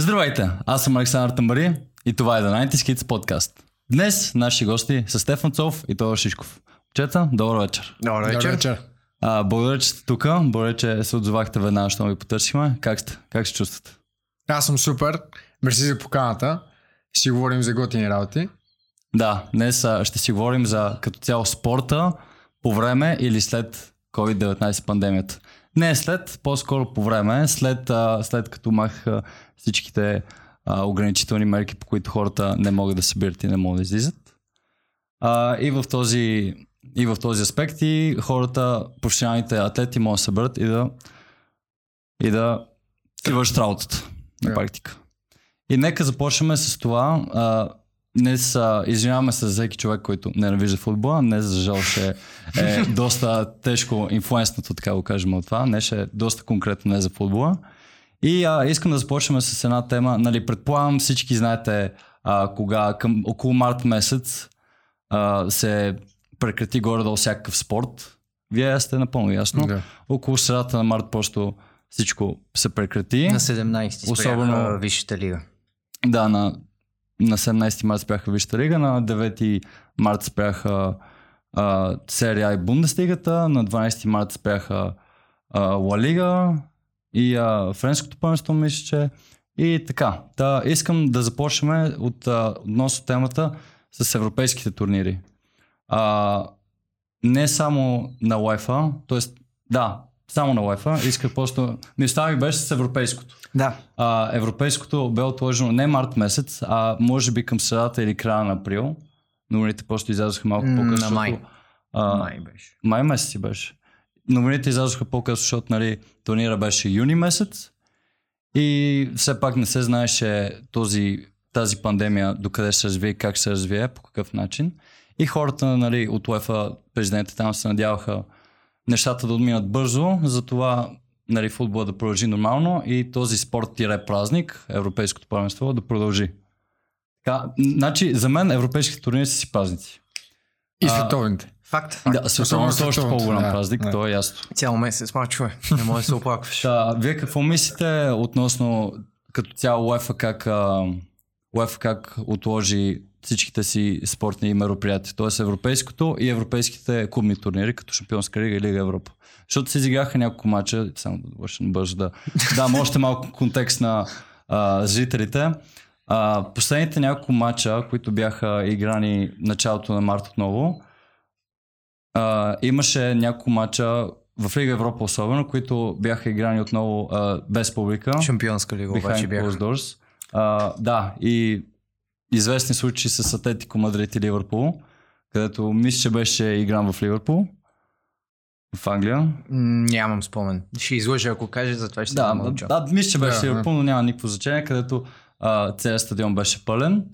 Здравейте, аз съм Александър Тамбари и това е The 90 Kids подкаст. Днес наши гости са Стефан Цов и Тодор Шишков. Чета, добър вечер. Добър вечер. Добър вечер. А, благодаря, че сте тук. Благодаря, че се отзовахте веднага, що ви потърсихме. Как сте? Как се чувствате? Аз съм супер. Мерси за поканата. Ще си говорим за готини работи. Да, днес ще си говорим за като цяло спорта по време или след COVID-19 пандемията. Не след, по-скоро по време, след, а, след като махаха всичките а, ограничителни мерки, по които хората не могат да събират и не могат да излизат. А, и, в този, и в този аспект и хората, професионалните атлети могат да съберат и да, и да си вършат работата на практика. И нека започнем с това. А, Днес а, извиняваме се за всеки човек, който ненавижда футбола. Днес, за жал, ще е доста тежко инфлуенснато, така го кажем от това. Днес ще е доста конкретно не за футбола. И а, искам да започнем с една тема. Нали, предполагам всички знаете а, кога към около март месец а, се прекрати горе-долу всякакъв спорт. Вие сте напълно ясно. Да. Около средата на март просто всичко се прекрати. На 17 спряха Особено- Висшата лига. Да, на, на 17 март спряха Висшата лига, на 9 март спряха а, серия и Бундеслигата, на 12 март спряха а, Ла Лига и а, Френското първенство, мисля, че и така. Та, искам да започнем от а, относно темата с европейските турнири. А, не само на UEFA, т.е. да, само на UEFA, исках просто... Мисля ми беше с европейското. Да. А, европейското бе отложено не март месец, а може би към средата или края на април. Новините просто излязоха малко по-късно. на май. А, Май беше. май месец си беше. Новините излязоха по-късно, защото нали, турнира беше юни месец и все пак не се знаеше този, тази пандемия докъде ще се развие, как се развие, по какъв начин. И хората нали, от УЕФА, президентите там се надяваха нещата да отминат бързо, затова нали, футбола да продължи нормално и този спорт тире празник, Европейското първенство, да продължи. Така, значи, за мен европейските турнири са си празници. И световните. Факт. факт. Да, световно са още световното, по-голям да, празник, да. то е ясно. Цял месец мачове. Не може да се оплакваш. Та, вие какво мислите относно като цяло UEFA как, а, UEFA как отложи всичките си спортни мероприятия, т.е. европейското и европейските клубни турнири, като Шампионска лига и Лига Европа. Защото се изиграха няколко мача, само да довършим бързо да дам още малко контекст на а, зрителите. А, последните няколко мача, които бяха играни началото на март отново, а, имаше няколко мача в Лига Европа особено, които бяха играни отново а, без публика. Шампионска лига обаче бяха. А, да, и известни случаи с Атлетико Мадрид и Ливърпул, където мисля, че беше игран в Ливърпул. В Англия. Нямам спомен. Ще излъжа, ако кажа, затова ще Да, мълча. да, мисля, че беше Да, Ливърпул, но няма никакво значение, където а, целият стадион беше пълен.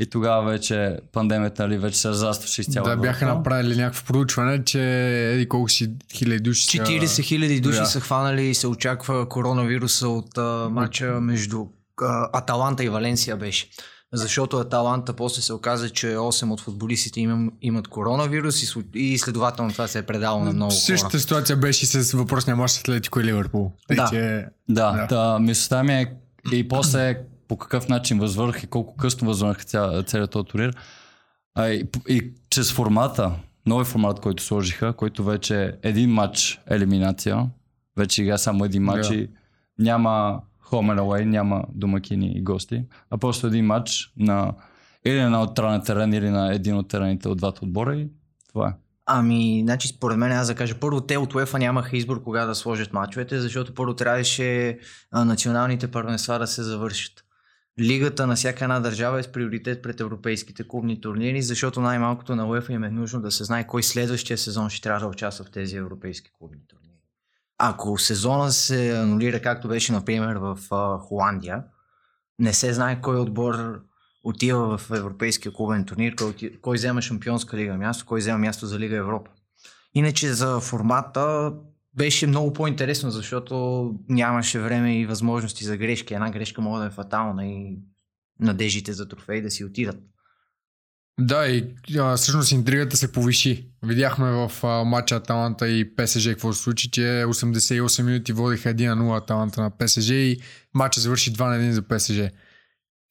И тогава вече пандемията нали, вече се разрастваше из цяла Да, бяха направили някакво проучване, че еди колко си хиляди души. са- 40 хиляди души Да. са хванали и се очаква коронавируса от а, матча между а, Аталанта и Валенсия беше. Защото Аталанта после се оказа, че 8 от футболистите им, имат коронавирус и, и следователно това се е предало на много хора. Същата ситуация беше с въпросния мач с Атлетико и Ливърпул. Да. че... Да, Да. да. мисълта ми е и после по какъв начин възвърх и колко късно възвърнах ця, целият този турнир. А, и, и чрез формата, нови формат, който сложиха, който вече е един матч елиминация, вече игра само един матч Да. и няма home and away, няма домакини и гости, а просто един матч на или на неутрален терен, или на един от терените от двата отбора и това е. Ами, значи според мен аз да кажа, първо те от УЕФА нямаха избор кога да сложат мачовете, защото първо трябваше националните първенства да се завършат. Лигата на всяка една държава е с приоритет пред европейските клубни турнири, защото най-малкото на УЕФА им е нужно да се знае кой следващия сезон ще трябва да участва в тези европейски клубни турнири. Ако сезона се анулира, както беше, например, в Холандия, не се знае кой отбор отива в Европейския клубен турнир, кой, оти- кой взема Шампионска лига място, кой взема място за Лига Европа. Иначе за формата беше много по-интересно, защото нямаше време и възможности за грешки. Една грешка може да е фатална и надеждите за трофей да си отидат. Да, и а, всъщност интригата се повиши. Видяхме в а, матча Аталанта и ПСЖ какво се случи, че 88 минути водиха 1-0 Аталанта на ПСЖ и матча завърши 2 на 1 за ПСЖ.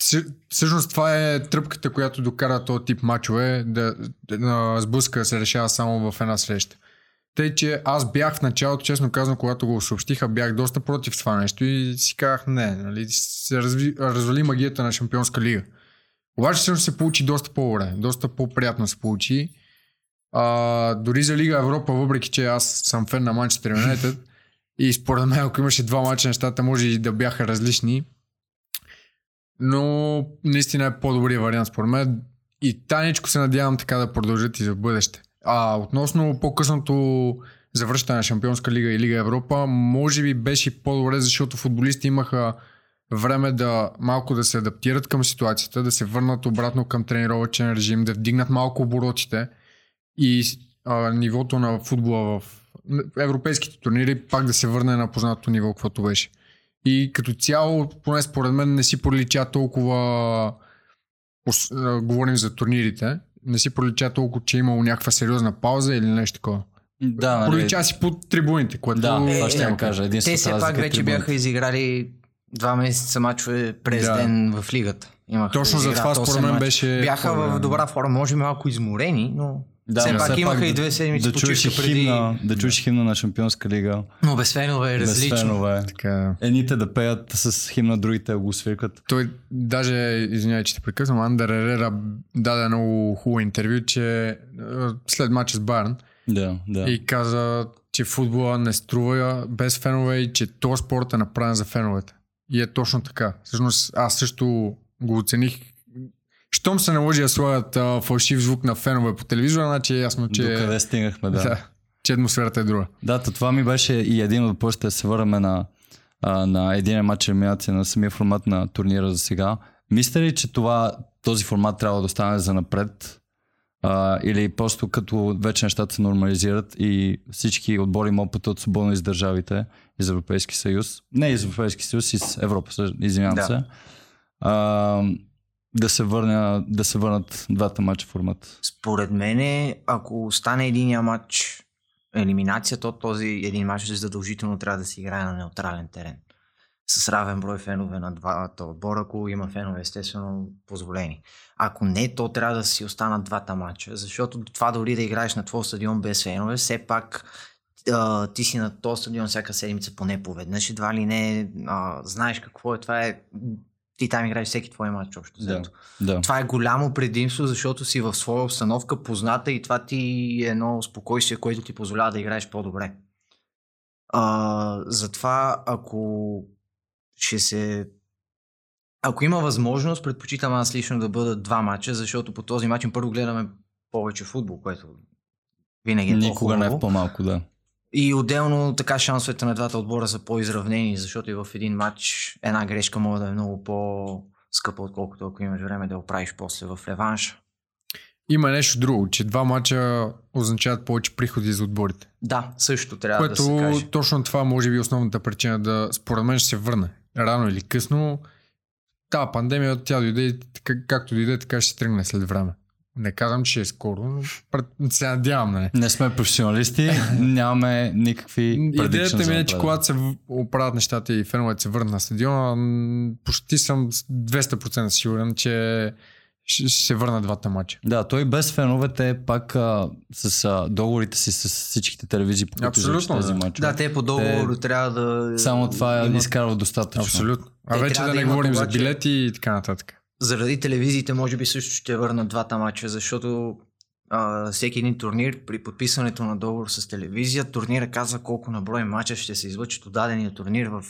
Всъ- Всъщност това е тръпката, която докара този тип матчове да, да сблъска се решава само в една среща. Тъй, че аз бях в началото, честно казвам, когато го съобщиха, бях доста против това нещо и си казах, не, нали, се разви, развали магията на Шампионска лига. Обаче всъщност се получи доста по-добре, доста по-приятно се получи. А, дори за Лига Европа, въпреки че аз съм фен на Манчестър Юнайтед и според мен, ако имаше два мача, нещата може и да бяха различни. Но наистина е по-добрия вариант според мен и таничко се надявам така да продължат и за бъдеще. А относно по-късното завръщане на Шампионска лига и Лига Европа, може би беше по-добре, защото футболисти имаха време да малко да се адаптират към ситуацията, да се върнат обратно към тренировачен режим, да вдигнат малко оборотите и а, нивото на футбола в европейските турнири пак да се върне на познатото ниво, каквото беше. И като цяло, поне според мен, не си пролича толкова ос- а, говорим за турнирите, не си пролича толкова, че е имало някаква сериозна пауза или нещо такова. Да, нали, Пролича си под трибуните, което да, Е, това ще е, кажа. Те все пак вече трибуните. бяха изиграли два месеца мачове през Да. ден в лигата. Имаха Точно за това според 8 мен беше... Бяха в добра форма, може би малко изморени, но Да, все но пак все имаха пак и да- две седмици да чуеш преди. химна, да чуеш химна на Шампионска лига. Но без фенове е Без различно. фенове. Така, Едните да пеят с химна, другите да го свиркат. Той даже, извинявай, че те прекъсвам, Андер Ерера даде много хубаво интервю, че е, след матча с Барн Да, да. и каза, че футбола не струва без фенове и че този спорт е направен за феновете. И е точно така. Всъщност аз също го оцених. Щом се наложи да слагат а, фалшив звук на фенове по телевизора, значи е ясно, че, До къде стигнахме, да. да, че атмосферата е друга. Да, то това ми беше и един от въпросите да се върнем на, а, на един матч елиминация на самия формат на турнира за сега. Мислите ли, че това, този формат трябва да остане за напред? А, или просто като вече нещата се нормализират и всички отбори могат пътуват свободно из държавите, из Европейски съюз, не из Европейски съюз, из Европа, извинявам Да. се, а, да, се върня, да се върнат двата матча формат. Според мен, ако стане единия матч елиминация, то този един матч задължително трябва да се играе на неутрален терен. С равен брой фенове на двата отбора, ако има фенове, естествено, позволени. Ако не, то трябва да си останат двата матча, защото това дори да играеш на твой стадион без фенове, все пак а, ти си на този стадион всяка седмица поне поведнъж, едва ли не а, знаеш какво е, това е ти там играеш всеки твой матч общо. Да. Да. Това е голямо предимство, защото си в своя обстановка позната и това ти е едно спокойствие, което ти позволява да играеш по-добре. А, затова, ако ще се... Ако има възможност, предпочитам аз лично да бъдат два матча, защото по този начин първо гледаме повече футбол, което винаги е Никога не е по-малко, да. И отделно така шансовете на двата отбора са по-изравнени, защото и в един матч една грешка може да е много по-скъпа, отколкото ако имаш време да оправиш после в реванш. Има нещо друго, че два мача означават повече приходи за отборите. Да, също трябва Което да се каже. точно това може би е основната причина да, според мен, ще се върне. Рано или късно. Та пандемия, тя дойде, както дойде, така ще тръгне след време. Не казвам, че е скоро, но пред- се надявам, нали? Не сме професионалисти, нямаме никакви Идеята ми е, че когато се оправят нещата и феновете се върнат на стадиона, почти съм с 200% сигурен, че ще ще се върнат двата мача. Да, той без фенове те пак а, с а, договорите си с всичките телевизии, по които Абсолютно, тези да. мачове. Да, те по договор трябва да... Само това имат- изкарва достатъчно. Абсолютно. А Те вече да да не говорим за обаче- билети и така нататък. Заради телевизиите може би също ще върнат двата матча, защото а, всеки един турнир при подписването на договор с телевизия, турнира казва колко на брой мача ще се излъчат от дадения турнир в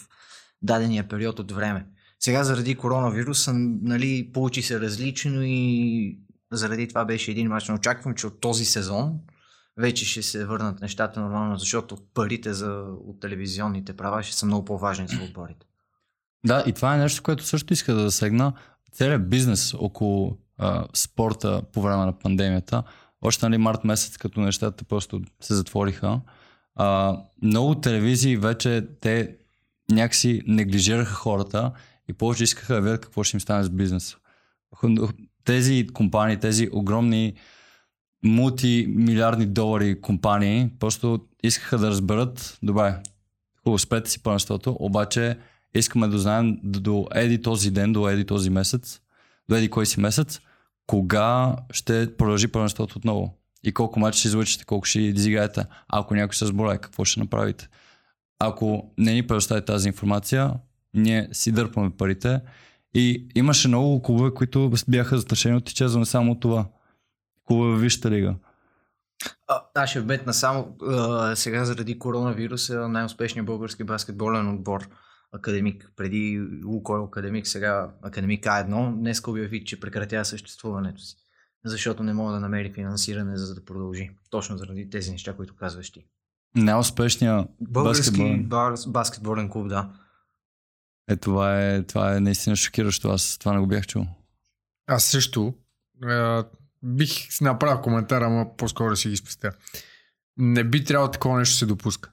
дадения период от време. Сега заради коронавируса, нали, получи се различно и заради това беше един матч. Но очаквам, че от този сезон вече ще се върнат нещата нормално, защото парите за, от телевизионните права ще са много по-важни за отборите. Да, и това е нещо, което също иска да засегна. Целият бизнес около а, спорта по време на пандемията, още нали март месец, като нещата просто се затвориха, а, много телевизии вече те някакси неглижираха хората и повече искаха да видят какво ще им стане с бизнеса. Тези компании, тези огромни мултимилиардни долари компании просто искаха да разберат, добре, хубаво, спрете си първенството, обаче искаме да знаем до еди този ден, до еди този месец, до еди кой си месец, кога ще продължи първенството отново и колко мача ще излъчите, колко ще изиграете. Ако някой се сболя, какво ще направите? Ако не ни предоставите тази информация, ние си дърпаме парите. И имаше много клубове, които бяха застрашени от изчезване само това. Клубове Вижте лига. А, аз ще вметна само а, сега заради коронавируса най-успешният български баскетболен отбор Академик, преди Лукойл Академик, сега Академик А1, днес обяви, че прекратява съществуването си, защото не мога да намери финансиране за да продължи. Точно заради тези неща, които казваш ти. Най-успешният Български баскетболен. баскетболен клуб, да. Е, това е, това е наистина шокиращо. Аз това не го бях чул. Аз също е, бих направил коментар, ама по-скоро да си ги спестя. Не би трябвало такова нещо се допуска.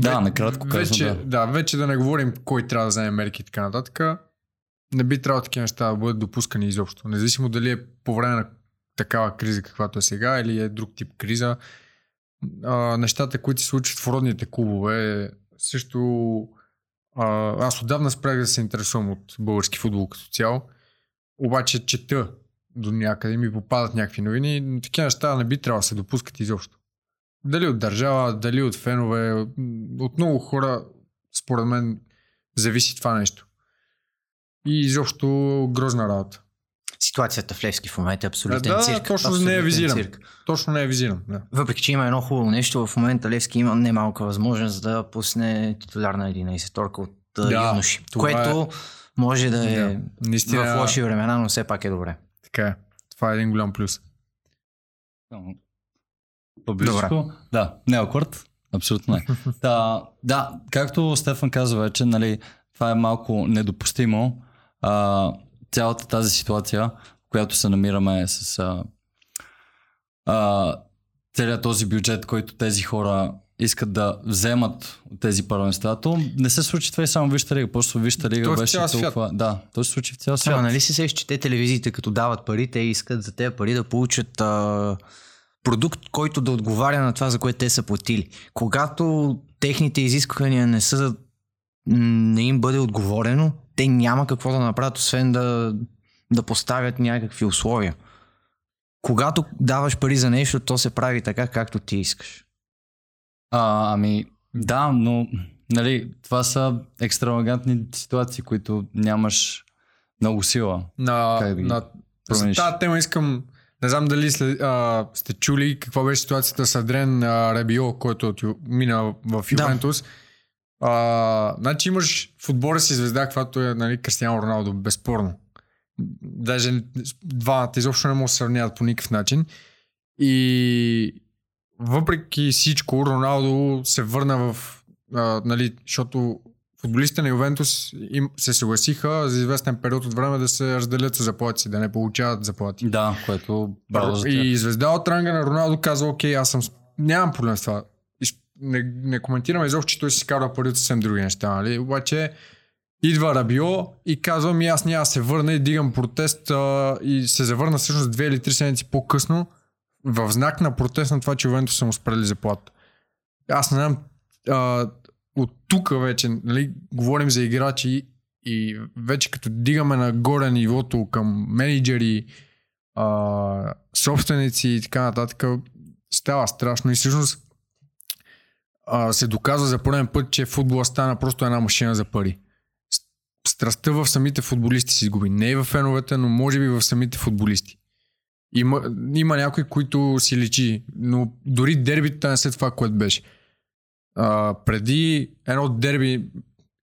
Да, накратко казвам, вече, да. да. вече да не говорим кой трябва да вземе мерки и така нататък. Не би трябвало такива неща да бъдат допускани изобщо. Независимо дали е по време на такава криза, каквато е сега, или е друг тип криза. А, нещата, които се случват в родните клубове, също аз отдавна спрях да се интересувам от български футбол като цяло. Обаче чета до някъде ми попадат някакви новини, но такива неща не би трябвало да се допускат изобщо. Дали от държава, дали от фенове, от много хора, според мен, зависи това нещо. И изобщо грозна работа. Ситуацията в Левски в момента е абсолютен Да, цирк. точно за нея абсолютен визирам. цирк. Точно не е визирам. Да. Въпреки, че има едно хубаво нещо, в момента Левски има немалка възможност да пусне титуляр на 11-торка от Да, юноши. това е- Което може да е Да, наистина- в лоши времена, но все пак е добре. Така е. Това е един голям плюс. По-близко? Да, не акорд. Абсолютно не. да, да, както Стефан каза вече, нали, това е малко недопустимо. А, цялата тази ситуация, в която се намираме с а, а, целият този бюджет, който тези хора искат да вземат от тези първенства, то не се случи това и само Вижте лига, просто Вижте лига То в беше цял свят. толкова... Да, то се случи в цял свят. Ама нали се сещаш, че те телевизиите като дават пари, те искат за тези пари да получат а, продукт, който да отговаря на това, за което те са платили. Когато техните изисквания не са не им бъде отговорено, те няма какво да направят, освен да, да поставят някакви условия. Когато даваш пари за нещо, то се прави така, както ти искаш. А, ами, да, но нали, това са екстравагантни ситуации, които нямаш много сила. На, Как да ги на, за тази тема искам, не знам дали след, а, сте чули каква беше ситуацията с Адрен а, Рабио, който Ю- мина в Да. А, значи имаш футбола си звезда, каквато е нали, Кристиано Роналдо, безспорно. Даже двамата изобщо не могат да се сравняват по никакъв начин. И въпреки всичко, Роналдо се върна в... А, нали, защото футболистите на Ювентус им се съгласиха за известен период от време да се разделят с заплати, да не получават заплати. Да, което браво за тях. И звезда от ранга на Роналдо казва, окей, аз съм... Нямам проблем с това. Не, не коментираме изобщо, че той си скарва пари от съвсем други неща, нали? Обаче идва Рабио и казва ми аз няма се върна и дигам протест а, и се завърна всъщност две или три седмици по-късно в знак на протест на това, че Ювентус са му спрели заплата. Аз не знам а, от тук вече, нали, говорим за играчи и вече като дигаме нагоре нивото към менеджери, а, собственици и така нататък, става страшно и всъщност а, се доказва за пореден път, че футбола стана просто една машина за пари. Страстта в самите футболисти се изгуби. Не и в феновете, но може би в самите футболисти. Има, има някои, които си личи, но дори дербите не са това, което беше. А, преди едно дерби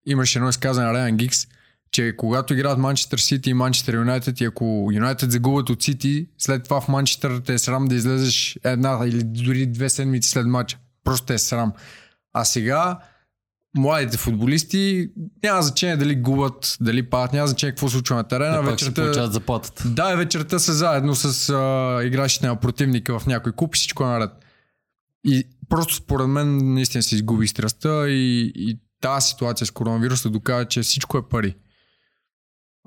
имаше едно изказане Райан Гикс, че когато играят Манчестър Сити и Манчестър Юнайтед и ако Юнайтед загубят от Сити, след това в Манчестър те е срам да излезеш една или дори две седмици след матча. Просто е срам. А сега младите футболисти няма значение дали губят, дали падат, няма значение какво случва на терена. Си вечерта, получават заплатата. да, вечерта са заедно с а, играчите на противника в някой куп и всичко е наред. И просто според мен наистина се изгуби страстта и, и тази ситуация с коронавируса доказва, че всичко е пари.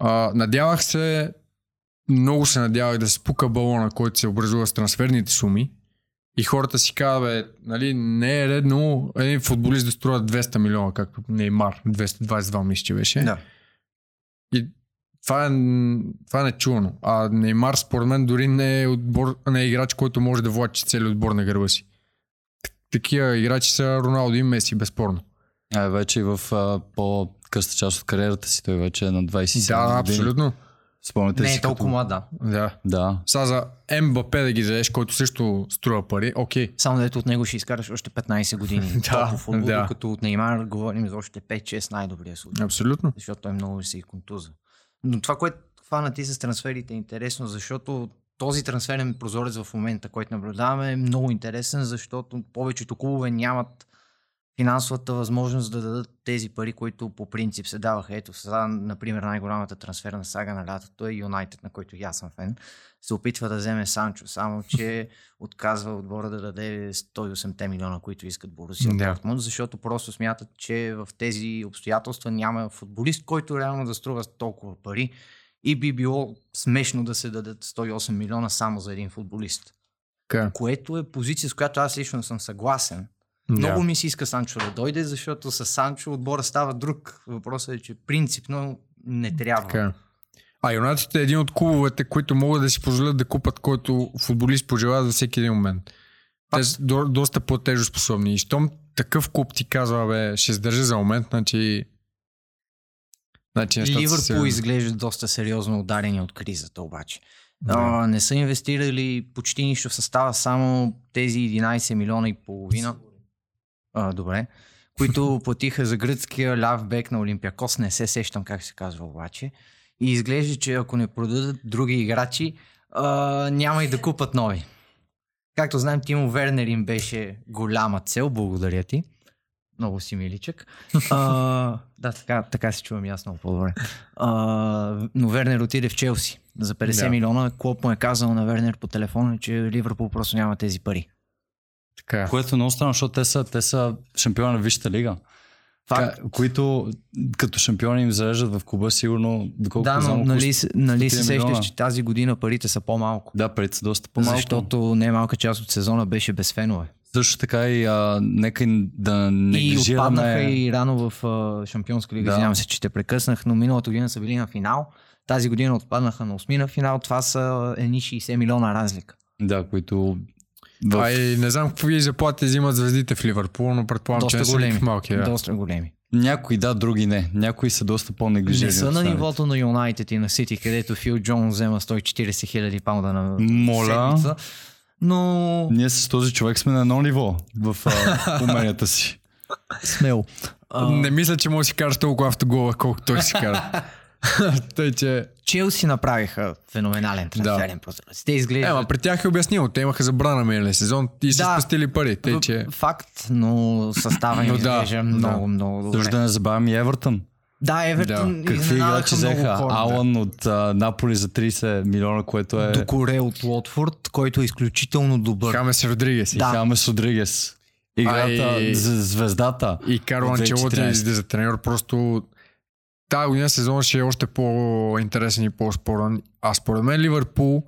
А, надявах се много се надявах да се спука балона, който се образува с трансферните суми. И хората си казват, бе, нали, не е редно един футболист да струва 200 милиона, както Неймар, 222 мисля, че беше. Да. И това е, това е нечувано. А Неймар, според мен, дори не е, отбор, не е играч, който може да влачи цели отбор на гърба си. Такива играчи са Роналдо и Меси, безспорно. А, вече и в а, по-къста част от кариерата си той вече е на 27 Да, години. абсолютно. Спомняте Не си е толкова млад, да. Да. Да. Сега за Мбапе да ги вземеш, който също струва пари, окей. Само дето от него ще изкараш още 15 години. Да, Толкова футбол, да. докато от Неймар говорим за още 5-6 най-добрия случай. Абсолютно. Защото той много се и контуза. Но това, което хвана ти с трансферите е интересно, защото този трансферен прозорец в момента, който наблюдаваме е много интересен, защото повечето клубове нямат финансовата възможност да дадат тези пари, които по принцип се даваха. Ето сега, например, най-голямата трансферна сага на лятото е Юнайтед, на който и аз съм фен. Се опитва да вземе Санчо, само че отказва отбора да даде 108 милиона, които искат Борусия Да. Дортмунд, защото просто смятат, че в тези обстоятелства няма футболист, който реално да струва толкова пари и би било смешно да се дадат 108 милиона само за един футболист. Така. Което е позиция, с която аз лично съм съгласен. Много ми се иска Санчо да дойде, защото с Санчо отбора става друг. Въпросът е, че принципно не трябва. Така. е. А Юнайтед е един от клубовете, които могат да си позволят да купат който футболист пожелая за всеки един момент. Те са до, доста по-тежоспособни. И щом такъв клуб ти казва, бе, ще издържа за момент, значи... Значи Ливърпул изглежда доста сериозно ударени от кризата обаче. Да. А, не са инвестирали почти нищо в състава, само тези 11 милиона и половина. А, добре. Които платиха за гръцкия ляв бек на Олимпиакос. Не се сещам как се казва обаче. И изглежда, че ако не продадат други играчи, а, няма и да купат нови. Както знаем, Тимо Вернер им беше голяма цел. Благодаря ти. Много си миличък. А, да, така, така се чувам много по-добре. А, но Вернер отиде в Челси. За 50 Да. милиона Клоп му е казал на Вернер по телефона, че Ливърпул просто няма тези пари. Така. Което е много странно, защото те са, те са шампиона на Висшата лига. Факт. Ка, които като шампиони им зареждат в клуба, сигурно, доколкото Да, но знам, нали, нали се 100 сещаш, че тази година парите са по-малко. Да, парите са доста по-малко. Защото не малка част от сезона беше без фенове. Също така и а, нека и да И неглижираме... отпаднаха и рано в а, Шампионска лига. Да. Извинявам се, че те прекъснах, но миналата година са били на финал. Тази година отпаднаха на осми на финал. Това са едни 60 милиона разлика. Да, които... В... А и не знам какви заплати взимат звездите в Ливърпул, но предполагам, че Доста не са големи. никакви малки. Да. Доста големи. Някои да, други не. Някои са доста по-неглижирани. Не са на нивото на Юнайтед и на Сити, където Фил Джон взема 140 хиляди паунда на Моля. седмица. Но Ние с този човек сме на едно ниво в а, уменията си. смело. А, Не мисля, че може да си караш толкова автогола, колкото той си кара. Тъй, че... Челси направиха феноменален трансферен прозорец. Те изглеждат Ема, при тях е обяснило. Те имаха забрана миналия сезон и са Да. спестили пари. Тъй, че... Факт, но състава им Но да, изглежда да. много, много добре. Също да не забравям и Евертън. Да, Евертон Да. Какви играчи много взеха? Алън от а, Наполи за 30 милиона, което е... Докоре от Лотфорд, който е изключително добър. Хамес Родригес. И Да. Хамес Родригес. Играта, Ай. з- звездата. И Карло От Анчелоти 2014. излезе за треньор. Просто тази година сезон ще е още по-интересен и по-спорен. А според мен Ливърпул,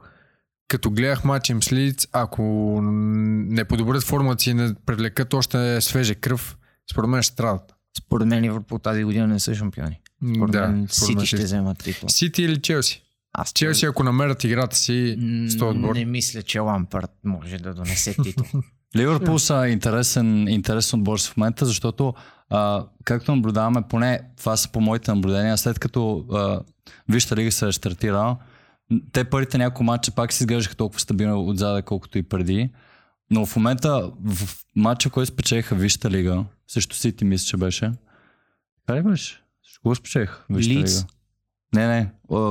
като гледах матч им с Лиц, ако не подобрят формата си и не привлекат още свежа кръв, според мен ще страдат. Според мен Ливърпул тази година не са шампиони. Според да, мен Сити мен ще ще- вземат титул. Сити или Челси? Аз Челси, ако намерят играта си с този отбор. не мисля, че Лампард може да донесе титул. Ливърпул са интересен, интересен отбор в момента, защото а, както наблюдаваме, поне това са по моите наблюдения, след като а, Вижте лига се стартира, те първите няколко матча пак се изглеждаха толкова стабилно отзаде, колкото и преди. Но в момента, в матча, който спечелиха Вижте лига, също Сити мисля, че беше. Така ли беше? Ще го спечелиха Вижте Лидс. лига. Не, не,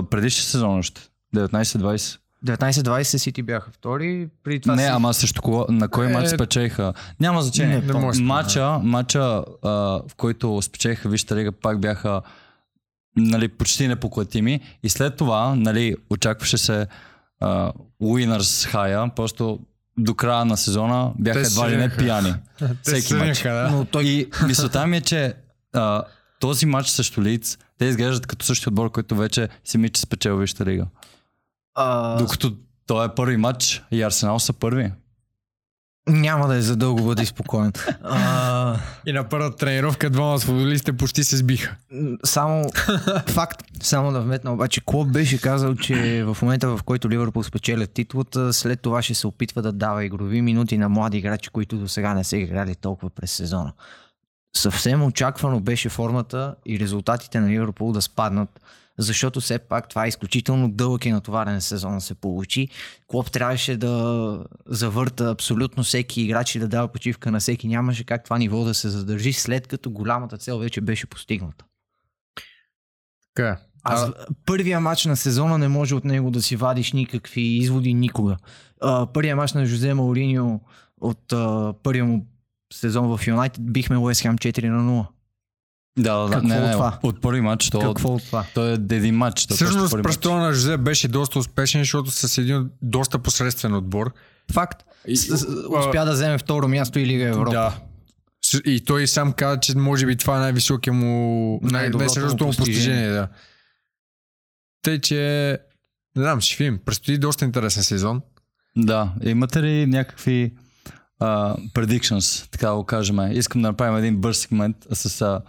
предишния сезон още. 19-20. 19-20 Сити бяха втори. При това Не, си- ама също кого, на кой Е, спечеха. Няма значение. не Не може. Мача, мача а, в който спечеха Висшата лига, пак бяха нали, почти непоклатими. И след това нали, очакваше се а, Уинърс Хая, просто до края на сезона бяха Те едва ли не пияни. Всеки се матч. да. Но той И мисълта ми е, че а, този матч срещу Лиц, те изглеждат като същия отбор, който вече си ми, че спечел Висшата лига. А, Докато той е първи матч и Арсенал са първи. Няма да е за дълго, бъде спокоен. А, И на първата тренировка двама с футболистите почти се сбиха. само факт, само да вметна, обаче Клоп беше казал, че в момента в който Ливърпул спечелят титлата, след това ще се опитва да дава игрови минути на млади играчи, които до сега не са играли толкова през сезона. Съвсем очаквано беше формата и резултатите на Ливърпул да спаднат, защото все пак това е изключително дълъг и натоварен сезон се получи. Клоп трябваше да завърта абсолютно всеки играч и да дава почивка на всеки. Нямаше как това ниво да се задържи, след като голямата цел вече беше постигната. Така е. Аз, А, първия матч на сезона не може от него да си вадиш никакви изводи никога. А, първия матч на Жозе Мауриньо от а, първия му сезон в Юнайтед бихме Уест Хем 4 на 0. Да, да, Какво не, не, от това? от първи матч. То, Какво от това? той е един матч. Всъщност престоя на Жозе беше доста успешен, защото с един доста посредствен отбор. Факт. И- С- Успя да вземе второ място и Лига Европа. Да. И той сам каза, че може би това е най-високия му, най- най-сериозното му постижение. Да. Тъй, че не знам, ще видим. Предстои доста интересен сезон. Да, имате ли някакви а, predictions, така да го кажем? Искам да направим един бърз сегмент с а,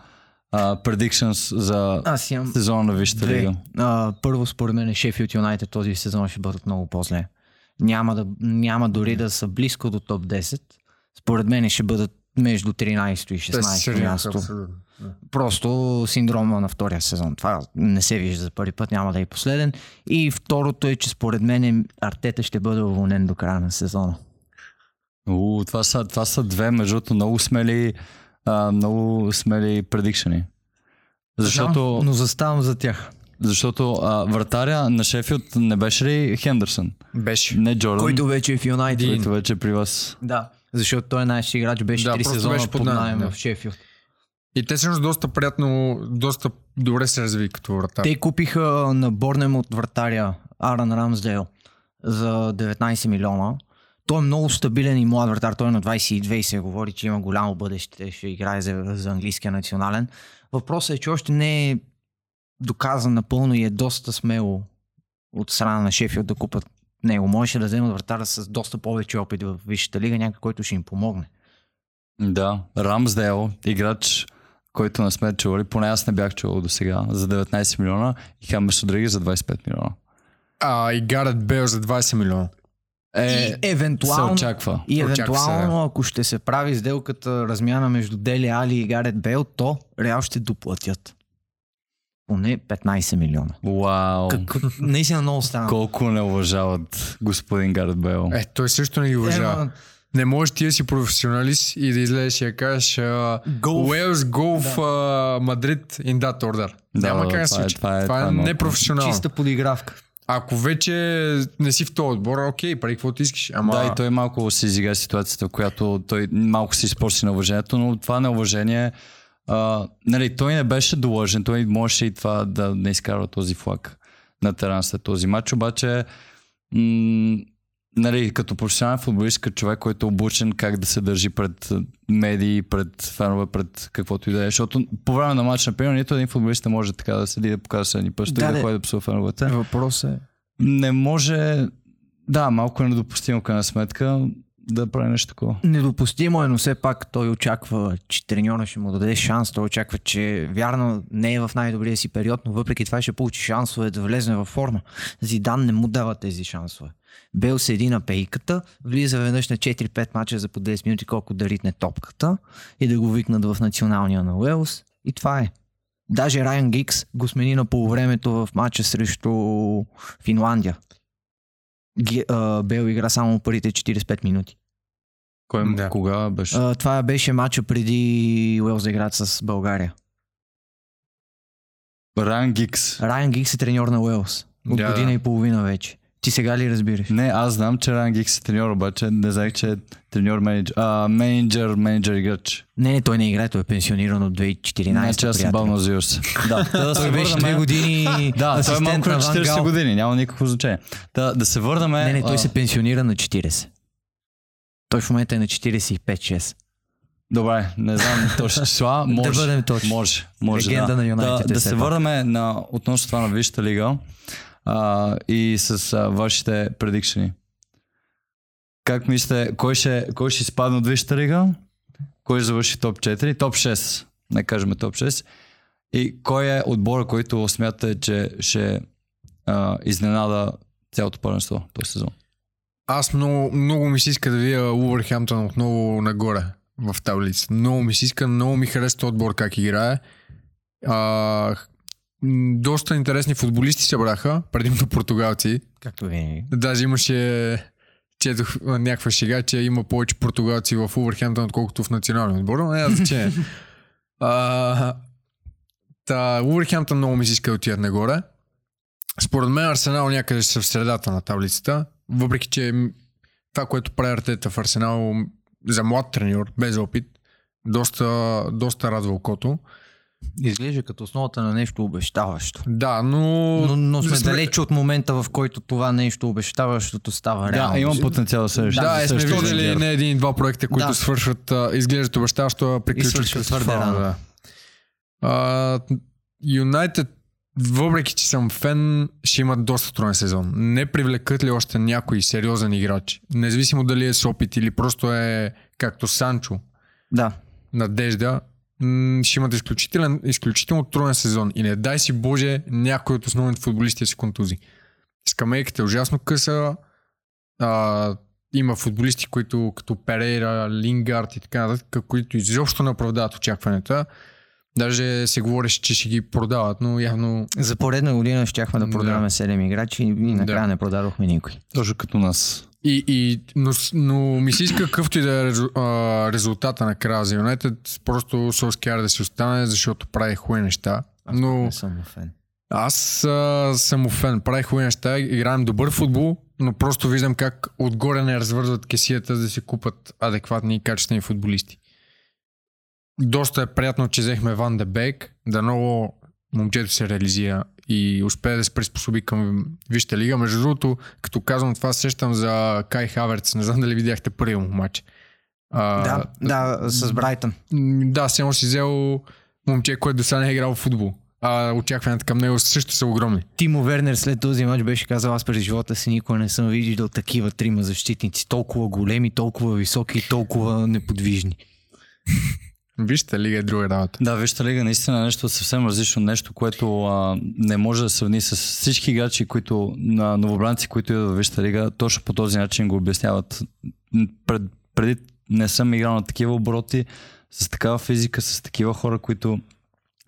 а, predictions за Аз имам сезона на Висшата лига. А, първо, според мен, Шефилд Юнайтед този сезон ще бъдат много по-зле. Няма, да, няма дори да са близко до топ 10. Според мен ще бъдат между 13 и 16 място. Просто синдрома на втория сезон. Това не се вижда за първи път, няма да е последен. И второто е, че според мен Артета ще бъде уволнен до края на сезона. У, това, са, това са две, между другото, много смели, а, много смели предикшени. Защото, Знам, но заставам за тях. защото а, вратаря на Шефилд не беше ли Хендерсон? Беше. Не Джордан, Който вече е в Юнайтед. който вече е при вас. Да. Защото той най-ще играч беше Да, 3 просто сезона беше под найем да. в Шефилд. И те всъщност доста приятно, доста добре се разви като врата. Те купиха на Борнем от вратаря Аран Рамсдейл за 19 милиона. Той е много стабилен и млад вратар. Той е на 22 и се говори, че има голямо бъдеще. Ще играе за, за английския национален. Въпросът е, че още не е доказан напълно и е доста смело от страна на Шефилд да купат него. Можеше да вземат вратара с доста повече опит в Висшата лига, някой, който ще им помогне. Да, Рамсдейл, играч, който не сме чували, поне аз не бях чувал до сега, за 19 милиона и Хамес Родригес за 25 милиона. А, и Гарет Бейл за 20 милиона. Е, и евентуално, се очаква. И се, евентуално, ако ще се прави сделката размяна между Дели Али и Гарет Бейл, то Реал ще доплатят. Поне 15 милиона. Вау. Как, наистина много странно. Колко не уважават господин Гарет Бейл. Е, той също не ги уважава. Ема, Не можеш ти да си професионалист и да излезеш и да кажеш. Уелс, uh, Мадрид in that order. Да, Няма да, как да се това е- случи. това е- това е това е малко непрофесионално. чиста подигравка. Ако вече не си в този отбор, окей, прави каквото искаш. Ама Да, и той малко се изига ситуацията, в която той малко се изпорси на уважението, но това неуважение, а, нали, той не беше длъжен, той можеше и това да не изкарва този флаг на терен след този матч, обаче м- нали, като професионален футболист, като човек, който е обучен как да се държи пред медии, пред фенове, пред каквото и да е. Защото по време на матч, например, нито един футболист не може така да седи да показва следни пръсти Да, и да ходи да псува феновете. Въпрос е. Не може, да, малко е недопустимо крайна сметка да прави нещо такова. Недопустимо е, но все пак той очаква, че треньора ще му даде шанс. Той очаква, че вярно не е в най-добрия си период, но въпреки това ще получи шансове да влезе във форма. Зидан не му дава тези шансове. Бел седи на пейката, влиза веднъж на 4-5 мача за по 10 минути, колко да ритне топката и да го викнат в националния на Уелс. И това е. Даже Райан Гикс го смени на полувремето в матча срещу Финландия. Ги, а, Бел игра само първите 45 минути. Кой, Да. Кога беше? А, това беше матча преди Уелс да играят с България. Ран Гикс. Райан Гикс е треньор на Уелс. От Да, година да. и половина вече. Ти сега ли разбираш? Не, аз знам, че Ран Гикс е треньор, обаче не знаех, че е треньор менеджер. А, менеджер, менеджер играч. Не, не, той не играе, той е пенсиониран от 2014. Значи аз съм приятел. бал на Зиус. Да, да, да се беше две върнем. години Да, той е малко на на Ван 40 Гал. години, няма никакво значение. Да, да се върнем. Не, не, той се пенсионира на 40. Той в момента е на 45-6. Добре, не знам точно числа. Може, бъдем точни. Може, може Легенда да. на Юнайтед Да, е да се върнем на относно това на Висшата лига. А, и с а, вашите предикшени. Как мислите, кой ще, кой ще изпадне от Висшата лига? Кой ще завърши топ 4? Топ 6. Не кажем топ 6. И кой е отбора, който смятате, че ще а, изненада цялото първенство този сезон? Аз много, много ми се иска да видя Увърхемптън отново нагоре в таблицата. Много ми се иска, много ми харесва отбор как играе. А, доста интересни футболисти се браха, предимно португалци. Както винаги. Даже имаше четох някаква шега, че има повече португалци в Увърхемптън, отколкото в националния отбор, но няма значение. А, Та, Увърхемптън много ми се иска да отидат нагоре. Според мен Арсенал някъде ще са в средата на таблицата, въпреки че това, което прави Артета в Арсенал за млад треньор, без опит, доста, доста радва окото. Изглежда като основата на нещо обещаващо. Да, но... Но, но сме сме- далеч от момента, в който това нещо обещаващото става реално. Да, имам потенциал да се Да, е, сме виждали не един-два проекта, които Да. свършват, а, изглеждат обещаващо, а приключват свършват твърде рано. Да. А, Юнайтед, въпреки че съм фен, ще имат доста труден сезон. Не привлекат ли още някой сериозен играч? Независимо дали е с опит или просто е както Санчо, Да. надежда, м, ще имат изключителен, изключително труден сезон. И не дай си Боже някой от основните футболисти да се контузи. Скамейката е ужасно къса. А, има футболисти, които като Перейра, Лингард и така нататък, които изобщо не оправдават очакванията. Даже се говореше, че ще ги продават, но явно За поредна година щяхме да Да. продаваме 7 играчи и накрая Да. не продадохме никой. Точно като нас. И, и, но, но ми се иска какъвто и да е резу, а, резултата на края за Юнайтед, просто Солскияр да си остане, защото прави хубави неща. Но не съм фен. аз а, съм фен, прави хубави неща, играем добър футбол, но просто виждам как отгоре не развързват кесията да си купат адекватни и качествени футболисти. Доста е приятно, че взехме Ван де Бек, да много момчето се реализира и успее да се приспособи към Вижте лига. Между другото, като казвам това, сещам за Кай Хаверц. Не знам дали видяхте първия му матч. А, Да, да, с Брайтън. да, само си взел момче, което до сега не е играл в футбол. А очакванията към него също са огромни. Тимо Вернер след този матч беше казал, аз през живота си никога не съм виждал такива трима защитници. Толкова големи, толкова високи и толкова неподвижни. Вижте, лига е друга работа. Да, Вижте лига наистина е нещо съвсем различно, нещо, което а, не може да сравни с всички играчи, които на новобранци, които идват в Вижте лига, точно по този начин го обясняват. Пред, преди не съм играл на такива обороти, с такава физика, с такива хора, които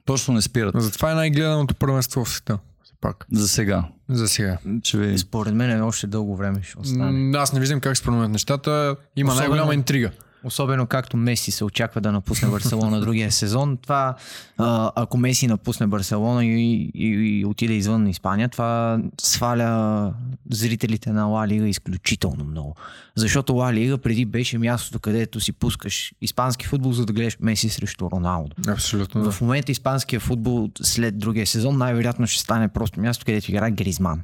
точно не спират. Затова е най-гледаното първенство в света. Пак. За сега. За сега. Ще ви... Според мен още дълго време ще остане. Аз не виждам как се променят нещата. Има Особено- най-голяма интрига. Особено както Меси се очаква да напусне Барселона другия сезон. Това, а, ако Меси напусне Барселона и, и, и отиде извън Испания, това сваля зрителите на Ла Лига изключително много. Защото Ла Лига преди беше мястото, където си пускаш испански футбол, за да гледаш Меси срещу Роналдо. Абсолютно. Да. В момента испанския футбол след другия сезон най-вероятно ще стане просто място, където играе Гризман.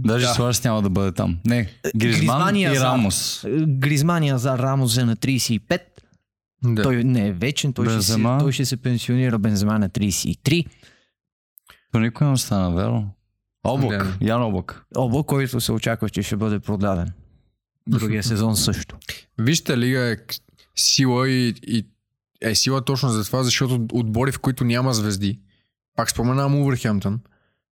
Даже Да. Суарес няма да бъде там. Не, Гризман, Гризман и. Рамос. Гризмания за Рамос е на 35, Да. Той не е вечен, той, ще се, Бензема. той ще се пенсионира Бензема на 33. То никой не остана, верно? Облак, Да. Ян Облак. Оба, който се очаква, че ще бъде продаден. Другия сезон също. Вижте, лига е сила и, и е сила точно за това, защото отбори, в които няма звезди, пак споменавам Увърхемптън,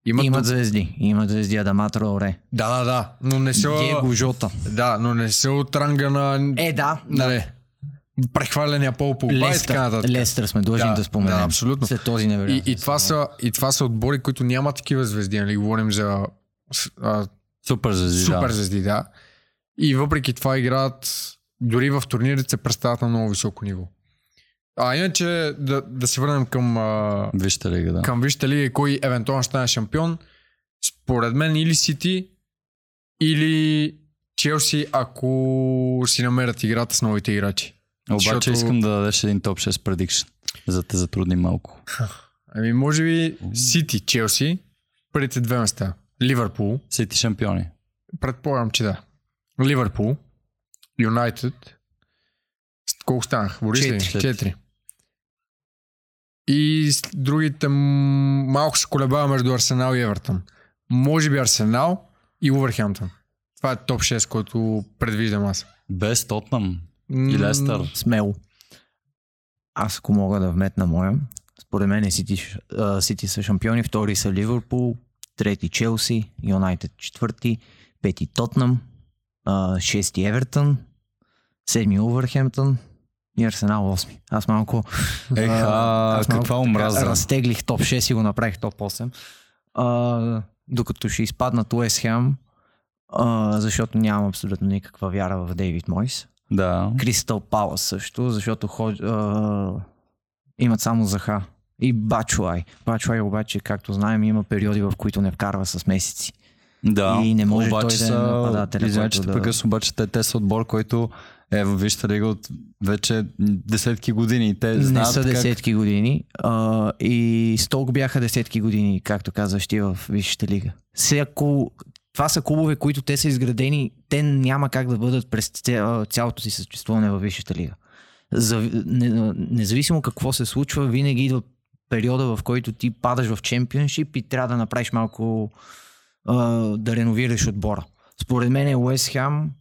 имат... Имат звезди. Имат звезди Адама Траоре. Да, да, да, но не са... Диего Жота. Да, но не са от ранга на... Е, да. Нали, прехваляния пол по и така Лестър, нататък. Лестър сме длъжни Да, да, споменем. да, абсолютно. След този И, невероятен и, това сезон. са, и това са отбори, които нямат такива звезди, нали? Говорим за а, Супер звезди, супер да. звезди, да. И въпреки това играят, дори в турнирите се представят на много високо ниво. А иначе да, да се върнем към, а, Вижте лига, да. към вижте ли кой евентуално ще стане шампион. Според мен или Сити, или Челси, ако си намерят играта с новите играчи. Обаче защото- искам да дадеш един топ 6 предикшн, за да те затрудни малко. Ами може би Сити, Челси, първите две места. Ливърпул, Сити шампиони. предполагам, че да. Ливърпул, Юнайтед. Колко станах? Борис? Четири. Четири. И другите малко се колебава между Арсенал и Евертън. може би Арсенал и Увърхемптън. Това е топ 6, който предвиждам аз. Без Тотнам и Лестър. Смело. Аз ако мога да вметна моя, според мен Сити, а, Сити са шампиони, втори са Ливърпул, трети Челси, Юнайтед четвърти, пети Тотнам, шести Евертън, седми Увърхемптън и Арсенал осми. Аз малко Еха, аз малко каква така омраза. Разтеглих топ 6 и го направих топ 8. А, докато ще изпаднат Уест Хем, а, защото нямам абсолютно никаква вяра в Дейвид Мойс. Да. Кристал Палас също, защото ход, а, имат само Заха. И Бачуай. Бачуай обаче, както знаем, има периоди, в които не вкарва с месеци. Да. И не може обаче той да е нападателя, Извинявай, че който те да- прекъсвам, обаче те, те са отбор, който е в Висшата лига от вече десетки години. Те Не са как... десетки години. А, и Столк бяха десетки години, както казваш ти в Висшата лига. Всяко, това са клубове, които те са изградени, те няма как да бъдат през ця- цялото си съществуване в Висшата лига. За, не, независимо какво се случва, винаги идва периода, в който ти падаш в чемпионшип и трябва да направиш малко а, да реновираш отбора. Според мен Уест Хем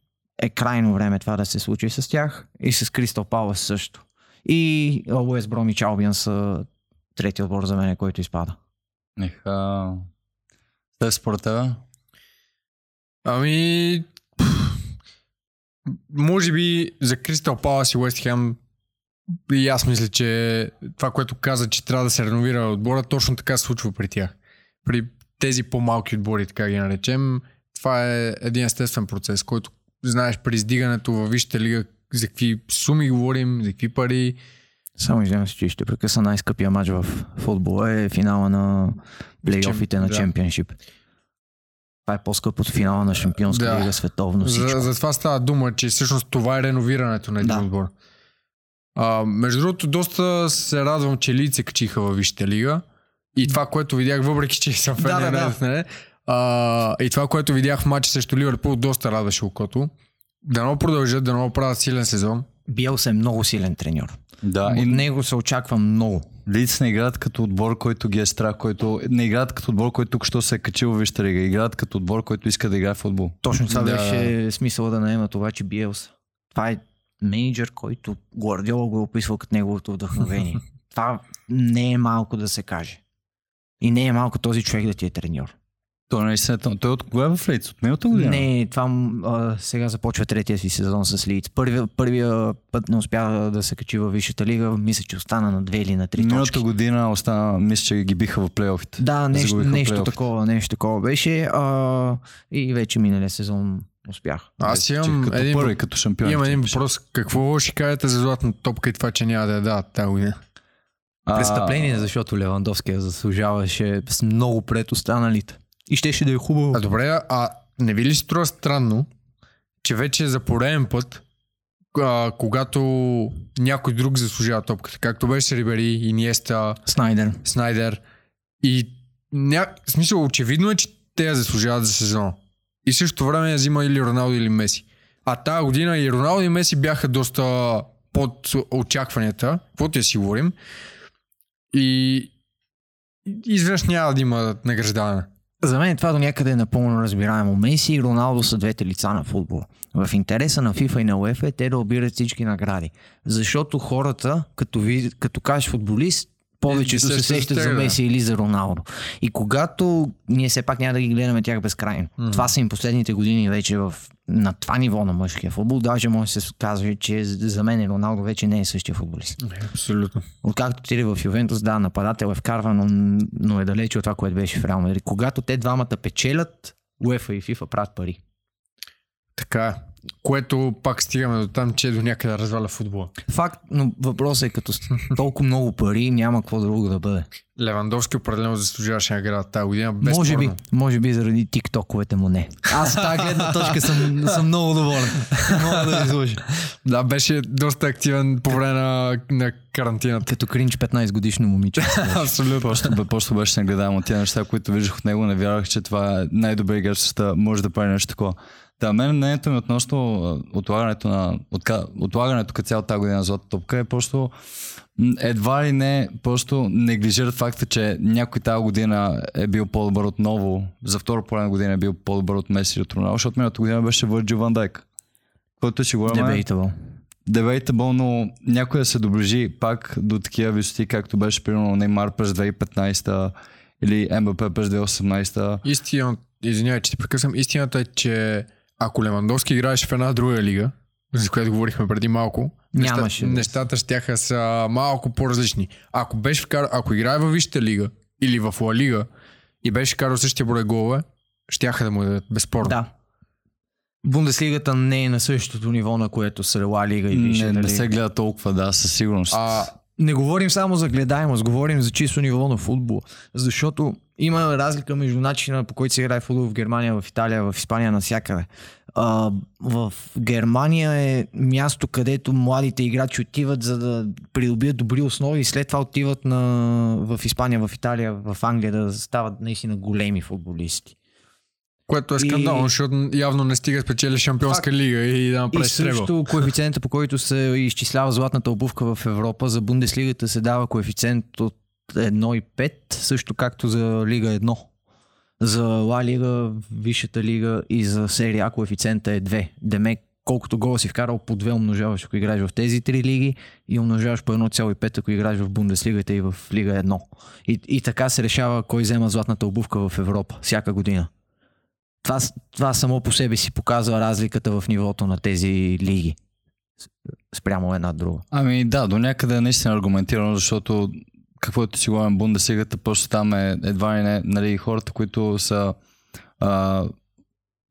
е крайно време това да се случи с тях и с Кристал Палас също. И Уест Бромич Албиан са третия отбор за мен, който изпада. Еха... Те според тебе? Ами... Може би за Кристал Палас и Уест Хем и аз мисля, че това, което каза, че трябва да се реновира отбора, точно така се случва при тях. При тези по-малки отбори, така ги наречем, това е един естествен процес, който знаеш при издигането във Висшата лига за какви суми говорим, за какви пари. Само извинявам се, че ще прекъсна най-скъпия матч в футбола е финала на плейофите на да. чемпионшип. Това е по-скъпо от финала на шампионска Да. лига, световно всичко. За, за това става дума, че всъщност това е реновирането на един Да. отбор. А, между другото, доста се радвам, че Лице качиха във Висшата лига. И това, което видях, въпреки че съм фен Да, да, да. а, и това, което видях в матча срещу Ливърпул, доста радваше окото. Дано продължат, дано правят силен сезон. Биелс е много силен треньор. Да, От и него се очаква много. Лиц не играят като отбор, който ги е страх, който не играят като отбор, който тук що се е качил в лига. Играят като отбор, който иска да играе в футбол. Точно това Да. беше смисъла да наемат обаче Биелс. Това е менеджер, който Гвардиола го е описвал като неговото вдъхновение. това не е малко да се каже. И не е малко този човек да ти е треньор. Той наистина, той той от кога е в Лиц? От миналата година? Не, това а, сега започва третия си сезон с Лиц. Първия, първия път не успя да се качи във Висшата лига. Мисля, че остана на две или на три Миналата точки. година остана, мисля, че ги биха в плейофите. Да, нещо, нещо такова, нещо такова беше. А, и вече миналия сезон успях. Аз имам като един, първи, като шампион. имам един въпрос. Какво ще кажете за златната топка и това, че няма да я дадат тази година? Престъпление, защото Левандовски я заслужаваше с много пред останалите. И щеше да е хубаво. А добре, а не ви ли струва странно, че вече за пореден път, а, когато някой друг заслужава топката, както беше Рибери, Иниеста, Снайдер. Снайдер, и ня... смисъл очевидно е, че те я заслужават за сезона. И в същото време я взима или Роналдо или Меси. А тази година и Роналдо и Меси бяха доста под очакванията, каквото я си говорим. И изведнъж няма да има награждаване. За мен това до някъде е напълно разбираемо. Меси и Роналдо са двете лица на футбола. В интереса на FIFA и на UEFA е те да обират всички награди. Защото хората, като, ви, като кажеш футболист, повечето и се сещат за. Меси или за Роналдо. И когато ние все пак няма да ги гледаме тях безкрайно. Мгм. Това са им последните години вече в, на това ниво на мъжкия футбол. Даже може да се каже, че за мен Роналдо вече не е същия футболист. Абсолютно. Откакто отиде в Ювентус, да, нападател е вкарва, но, но е далече от това, което беше в Реал Мадрид. Когато те двамата печелят, UEFA и FIFA правят пари. Така е. Което пак стигаме до там, че до някъде разваля футбола. Факт, но въпросът е като толкова много пари, няма какво друго да бъде. Левандовски определено заслужаваше награда тази година. Безспорно. Може би, може би заради тиктоковете му не. Аз от тази гледна точка съм, съм много доволен. Мога да изложа. Да, беше доста активен по време на, на карантината. Като кринч 15 годишно момиче. Абсолютно. Просто, просто беше се нагледавам от тия неща, които виждах от него. Не вярвах, че това е най-добър играч може да прави нещо такова. Та, мен мнението ми относно отлагането на отка, отлагането като цял тази година на Злата топка е просто едва ли не просто неглижират факта, че някой тази година е бил по-добър отново, за втора половина година е бил по-добър от Меси от Роналдо, защото миналата година беше Върджил Ван Дайк. Който си говорим, Debatable. Debatable, но някой да се доближи пак до такива висоти, както беше примерно Неймар през 2015 или МБП през 2018. Истина, извинявай, че те прекъсвам. Истината е, че ако Левандовски играеше в една друга лига, за която говорихме преди малко, Нямаше да нещата ще са малко по-различни. Ако, беше вкар... ако играе във Висшата лига или в Ла Лига и беше карал същия брой голове, щяха да му дадат безспорно. Да. Бундеслигата не е на същото ниво, на което са Ла Лига и Не, Висшата не лига. се гледа толкова, да, със сигурност. А, Не говорим само за гледаемост, говорим за чисто ниво на футбол. Защото има разлика между начина по който се играе футбол в Германия, в Италия, в Испания, навсякъде. В Германия е място, където младите играчи отиват за да придобият добри основи и след това отиват на, в Испания, в Италия, в Англия да стават наистина големи футболисти. Което е скандално, И- защото явно не стига спечели шампионска лига и да И направи стребъл. също коефициента, по който се изчислява златната обувка в Европа, за Бундеслигата се дава коефициент от 1,5, също както за Лига 1. За Ла Лига, Висшата лига и за серия А коефициента е 2. Демек, колкото гола си вкарал, по 2 умножаваш, ако играеш в тези три лиги и умножаваш по 1,5, ако играеш в Бундеслигата и в Лига 1. И, и така се решава кой взема златната обувка в Европа всяка година. Това, това само по себе си показва разликата в нивото на тези лиги. Спрямо една друга. Ами да, до някъде е наистина аргументирано, защото каквото си говорим Бундеслигата, просто там е едва ли не нали, хората, които са а,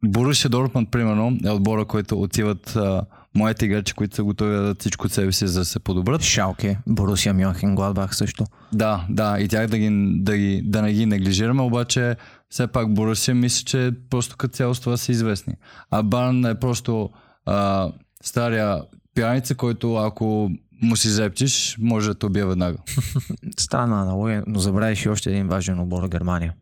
Борусия Дортмунд, примерно, е отбора, който отиват а, моите играчи, които са готови да дадат всичко от себе си, за да се подобрят. Шалке, Борусия Мюнхен, Гладбах също. Да, да, и тях да, ги, да, ги, да не ги неглижираме, обаче все пак Борусия мисля, че просто като цяло с това са известни. А Барн е просто а, стария пияница, който ако му си зепчиш, може да те убие веднага. Странна аналогия, но забравиш и още един важен отбор в Германия.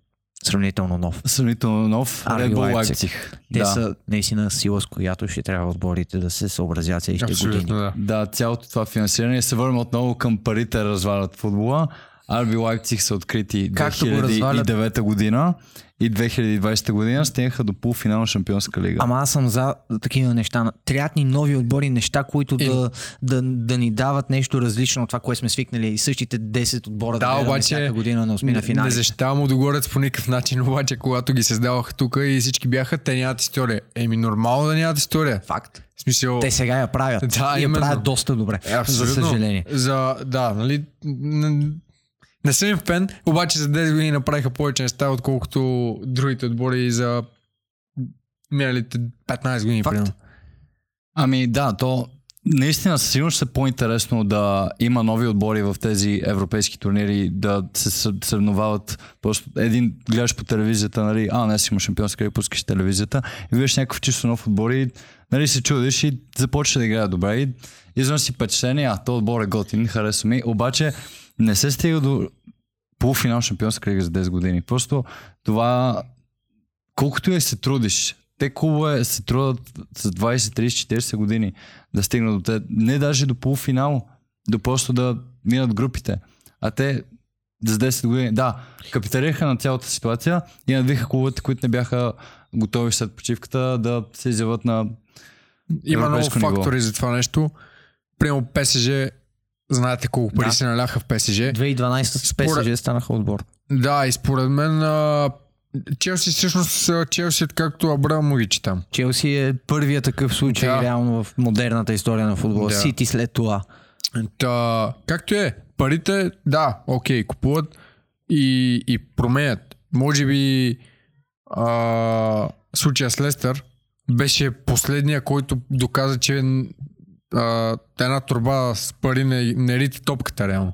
Сравнително нов. Сравнително нов Red Bull. Leipzig. Те да. са наистина сила, с която ще трябва отборите да се съобразят следващите години. Да. Да, цялото това финансиране. Се върнем отново към парите, развалят футбола. Арби Лайпциг са открити Както го развалят- 2009 година и 2020 година стигнаха до полуфинал на Шампионска лига. Ама аз съм за такива неща. Трябват ни нови отбори, неща, които Е. да, да, да ни дават нещо различно от това, което сме свикнали. И същите 10 отбора да, Да, обаче всяка година на осми на Не защитавам Удогорец по никакъв начин, обаче когато ги създаваха тук и всички бяха, те нямат история. Еми нормално да нямат история. Факт. В смисъл... Те сега я правят. Да, и я именно. правят доста добре. Абсолютно. За съжаление. За, да, нали... Не съм им фен, обаче за 10 години направиха повече неща, отколкото другите отбори за миналите 15 години. Факт. примерно. Ами да, то наистина със сигурност е по-интересно да има нови отбори в тези европейски турнири, да се съ- съревновават. Просто един гледаш по телевизията, нали, а, днес има шампионска лига, пускаш телевизията и виждаш някакъв чисто нов отбор и нали, се чудиш и започва да играе добре и извън си впечатление, а, то отбор е готин, харесва ми, обаче не се стига до полуфинал шампионска лига за 10 години. Просто това, колкото и се трудиш, те клубове се трудят с 20, 30, 40 години да стигнат до те. Не даже до полуфинал, до просто да минат групите. А те за 10 години, да, капиталираха на цялата ситуация и надвиха клубовете, които не бяха готови след почивката да се изяват на Има много ниво. фактори за това нещо. Примерно ПСЖ, знаете колко пари Да. се наляха в ПСЖ. 2012 с Според- ПСЖ станаха отбор. Да, и според мен а, Челси всъщност Челси, както Абрамович там. Челси е първият такъв случай Да. реално в модерната история на футбола. Да. Сити след това. Та, както е, парите, да, окей, купуват и, и променят. Може би а, случая с Лестър беше последния, който доказа, че а, една турба с пари не, не рити топката реално.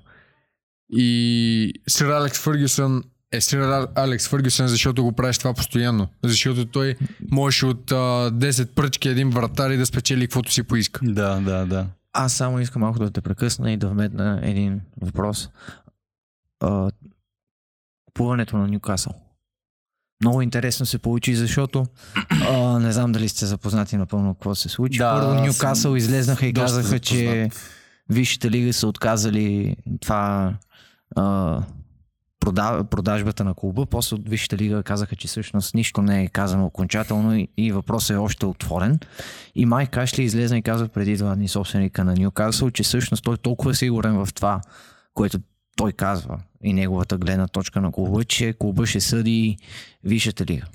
И сър Алекс Фъргюсън е сър Алекс Фъргюсън, защото го правиш това постоянно. Защото той можеше от а, 10 пръчки един вратар и да спечели каквото си поиска. Да, да, да. Аз само искам малко да те прекъсна и да вметна един въпрос. А, Купуването на Ньюкасъл. Много интересно се получи, защото А, не знам дали сте запознати напълно какво се случи. Да, Първо Ньюкасъл излезнаха и казаха, че. Висшите лиги са отказали това а, прода, продажбата на клуба. После от Висшата лига казаха, че всъщност нищо не е казано окончателно и, и въпросът е още отворен. И Майк Кашли излезна и каза преди два дни собственика на Ньюкасъл, че всъщност той е толкова сигурен в това, което той казва и неговата гледна точка на клуба, че клуба ще съди Висшата лига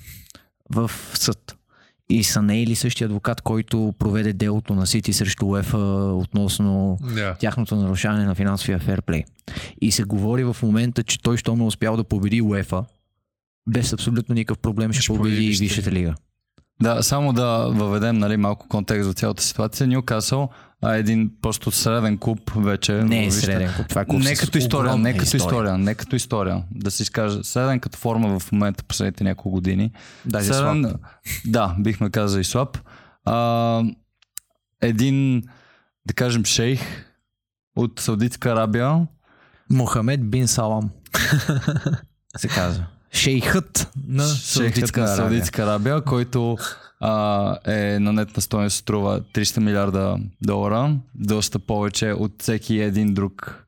в съд. И са наели същия адвокат, който проведе делото на Сити срещу УЕФА относно Да. тяхното нарушаване на финансовия ферплей. И се говори в момента, че той, що ме е успял да победи УЕФА, без абсолютно никакъв проблем ще, Ще победи Висшата лига. Да, само да въведем нали, малко контекст за цялата ситуация. Ньюкасъл е един просто среден клуб вече. Не е среден клуб. Това е клуб Не като история, не като история, не като история. Да се изкаже. Среден като форма в момента последните няколко години. Даже Среден, слаб. да, бихме казали слаб. А, един, да кажем, шейх от Саудитска Арабия. Мохамед бин Салам. се казва. Шейхът на Саудитска Арабия. Саудитска Арабия, който а, е на нетна стоеност струва 300 милиарда долара, доста повече от всеки един друг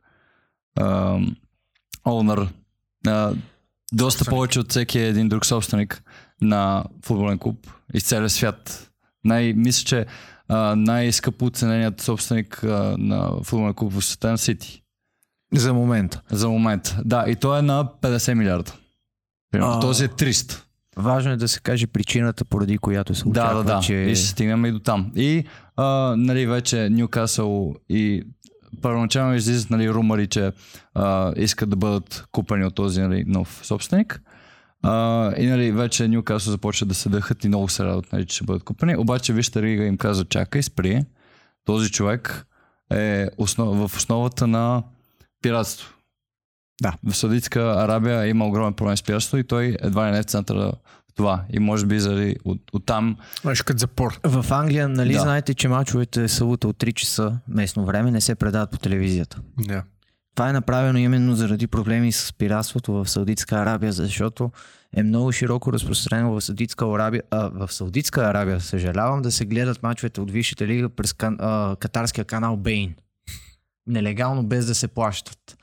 а, owner, а, доста повече от всеки един друг собственик на футболен клуб из целия свят. Най, мисля, че а, най-скъпо оцененият собственик а, на футболен клуб в света на Сити. За момента. За момент. Да, и той е на 50 милиарда. Примерно. А. Този е 300. Важно е да се каже причината, поради която се Да, очаква, да, да. че... И ще стигнем и до там. И а, нали, вече Ньюкасъл и първоначално излизат нали, румъри, че а, искат да бъдат купени от този нали, нов собственик. А, и нали, вече Ньюкасъл започва да се дъхат и много се радват, нали, че ще бъдат купени. Обаче Вижте Рига им каза, чакай, спри. Този човек е основ... в основата на пиратство. Да. В Саудитска Арабия има огромен проблем с пиратство и той едва ли не е в центъра това. И може би заради от, оттам Знаеш, като запор. В Англия, нали Да. знаете, че мачовете събота от 3 часа местно време не се предават по телевизията. Да. Това е направено именно заради проблеми с пиратството в Саудитска Арабия, защото е много широко разпространено в Саудитска Арабия, а, в Саудитска Арабия, съжалявам, да се гледат мачовете от Висшата лига през кан, а, катарския канал Бейн. Нелегално, без да се плащат.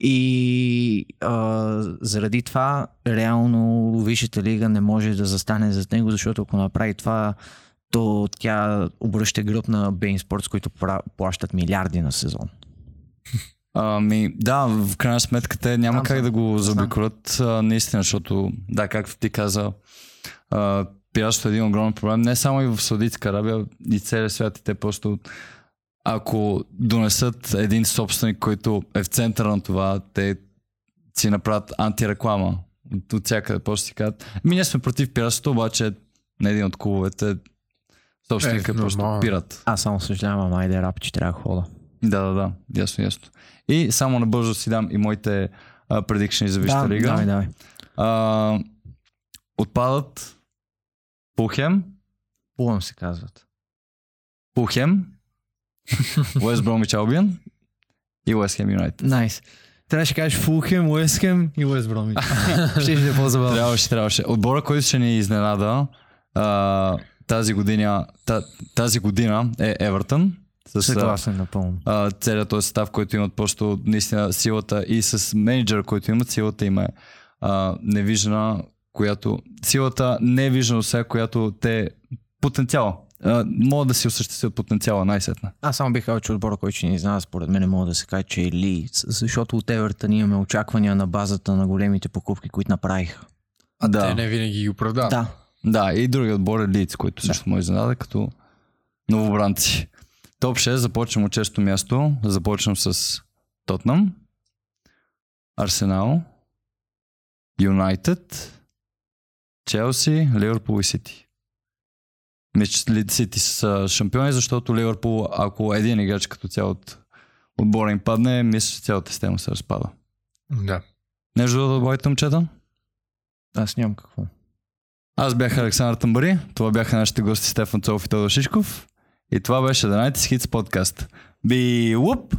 И а, заради това, реално Висшата лига не може да застане зад него, защото ако направи това, то тя обръща гръб на Бейн Спортс, които пра- плащат милиарди на сезон. Ами, да, в крайна сметка те няма Знам как съм. да го а, наистина, защото, да, както ти каза, пиратството е един огромен проблем. Не само и в Саудитска Арабия, и целия свят. И те просто, ако донесат един собственик, който е в центъра на това, те си направят антиреклама от, от всякъде. Просто си казват, ми ние сме против пиратството, обаче на един от клубовете собственика е, Е, просто нормално. пират. Аз само съжалявам, айде рап, че трябва да хода. Да, да, да. Ясно, ясно. И само набързо си дам и моите а, предикшни за Висшата лига. давай, давай. А, отпадат Пулхем, Пулъм се казват. Пулхем, Уест Бромич Албион и Уест Хем Юнайтед. Найс. Трябваше да кажеш Фулхем, Уескем и Уест Бромич. Ще ще е по-забавно. Трябваше, трябваше. Отбора, който ще ни изненада а, тази година, та, тази година е Евертън. С Съгласен напълно. а, целият този състав, който имат просто наистина силата и с менеджера, който имат, силата им е а, невиждана, която силата не е виждана сега, която те потенциала. А, могат да си осъществят потенциала най-сетна. Аз само бих казал, че отбора, който ще ни знае, според мен мога да се каже, че е Лиц, защото от Евертън имаме очаквания на базата на големите покупки, които направиха. А Да. те не винаги ги оправдават. Да. Да, и другият отбор е Лиц, който също може да изненада като новобранци. Топ 6 започвам от често място. Започвам с Тотнам, Арсенал, Юнайтед, Челси, Ливърпул и Сити. Ли- Сити са шампиони, защото Ливърпул, ако един играч като цяло от отбора им падне, мисля, че цялата система се разпада. Да. Нещо да добавите, момчета? Аз нямам какво. Аз бях Александър Тамбари, това бяха нашите гости Стефан Цолов и Тодор Шишков и това беше The Night Hits подкаст. Би луп!